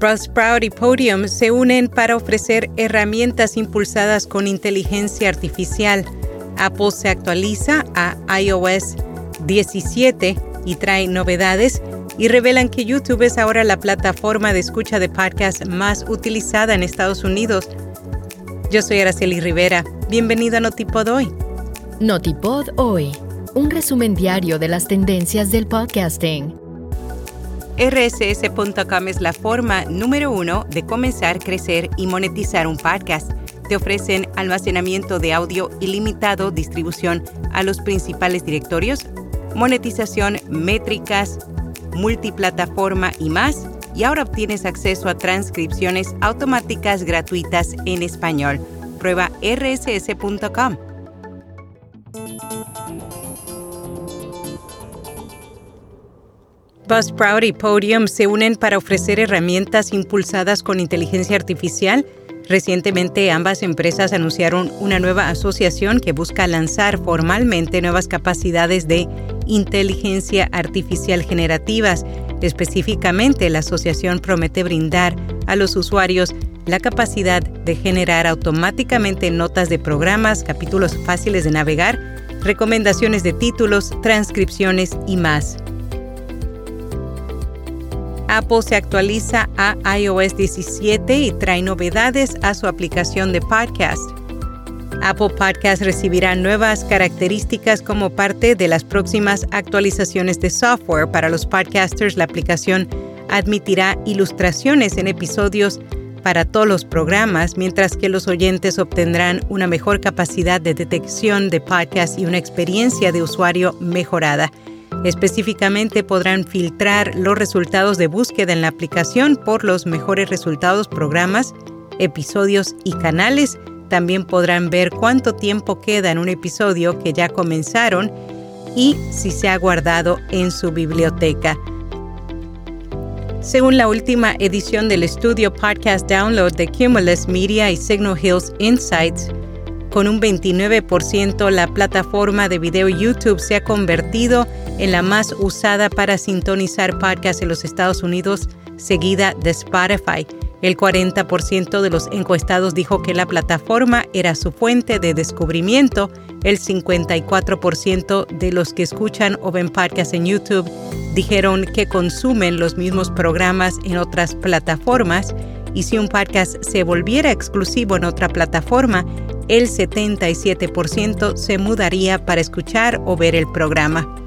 Buzzsprout y Podium se unen para ofrecer herramientas impulsadas con inteligencia artificial. Apple se actualiza a iOS 17 y trae novedades y revelan que YouTube es ahora la plataforma de escucha de podcast más utilizada en Estados Unidos. Yo soy Araceli Rivera. Bienvenido a Notipod Hoy. Notipod Hoy, un resumen diario de las tendencias del podcasting. RSS.com es la forma número uno de comenzar, crecer y monetizar un podcast. Te ofrecen almacenamiento de audio ilimitado, distribución a los principales directorios, monetización, métricas, multiplataforma y más. Y ahora obtienes acceso a transcripciones automáticas gratuitas en español. Prueba rss.com. Buzzsprout y Podium se unen para ofrecer herramientas impulsadas con inteligencia artificial. Recientemente ambas empresas anunciaron una nueva asociación que busca lanzar formalmente nuevas capacidades de inteligencia artificial generativas. Específicamente, la asociación promete brindar a los usuarios la capacidad de generar automáticamente notas de programas, capítulos fáciles de navegar, recomendaciones de títulos, transcripciones y más. Apple se actualiza a iOS 17 y trae novedades a su aplicación de podcast. Apple Podcast recibirá nuevas características como parte de las próximas actualizaciones de software para los podcasters. La aplicación admitirá ilustraciones en episodios para todos los programas, mientras que los oyentes obtendrán una mejor capacidad de detección de podcast y una experiencia de usuario mejorada. Específicamente podrán filtrar los resultados de búsqueda en la aplicación por los mejores resultados, programas, episodios y canales. También podrán ver cuánto tiempo queda en un episodio que ya comenzaron y si se ha guardado en su biblioteca. Según la última edición del estudio Podcast Download de Cumulus Media y Signal Hills Insights, con un 29%, la plataforma de video YouTube se ha convertido en la más usada para sintonizar podcasts en los Estados Unidos, seguida de Spotify. El 40% de los encuestados dijo que la plataforma era su fuente de descubrimiento. El 54% de los que escuchan o ven podcasts en YouTube dijeron que consumen los mismos programas en otras plataformas. Y si un podcast se volviera exclusivo en otra plataforma, el 77% se mudaría para escuchar o ver el programa.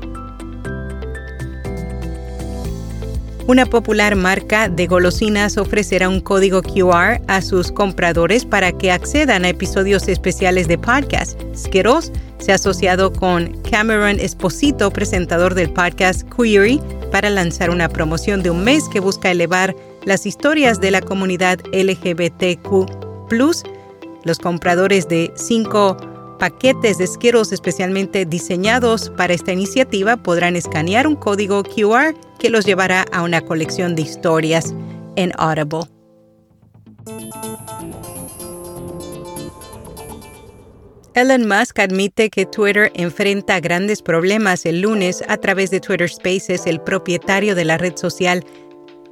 Una popular marca de golosinas ofrecerá un código QR a sus compradores para que accedan a episodios especiales de podcast. Skittles se ha asociado con Cameron Esposito, presentador del podcast Query, para lanzar una promoción de un mes que busca elevar las historias de la comunidad LGBTQ los compradores de cinco paquetes de Skittles especialmente diseñados para esta iniciativa podrán escanear un código QR que los llevará a una colección de historias en Audible. Elon Musk admite que Twitter enfrenta grandes problemas el lunes a través de Twitter Spaces. El propietario de la red social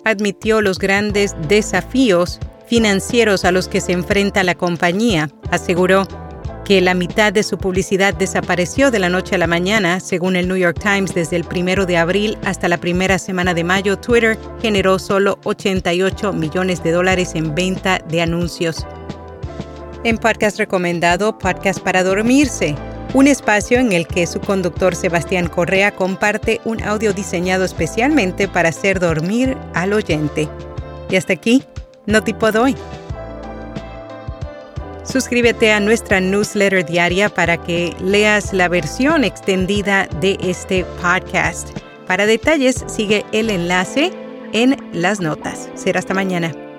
admitió los grandes desafíos financieros a los que se enfrenta la compañía. Aseguró que la mitad de su publicidad desapareció de la noche a la mañana, según el New York Times, desde el primero de abril hasta la primera semana de mayo, Twitter generó solo 88 millones de dólares en venta de anuncios. En podcast recomendado, Podcast para Dormirse, un espacio en el que su conductor Sebastián Correa comparte un audio diseñado especialmente para hacer dormir al oyente. Y hasta aquí, no tipo hoy. Suscríbete a nuestra newsletter diaria para que leas la versión extendida de este podcast. Para detalles, sigue el enlace en las notas. Será hasta mañana.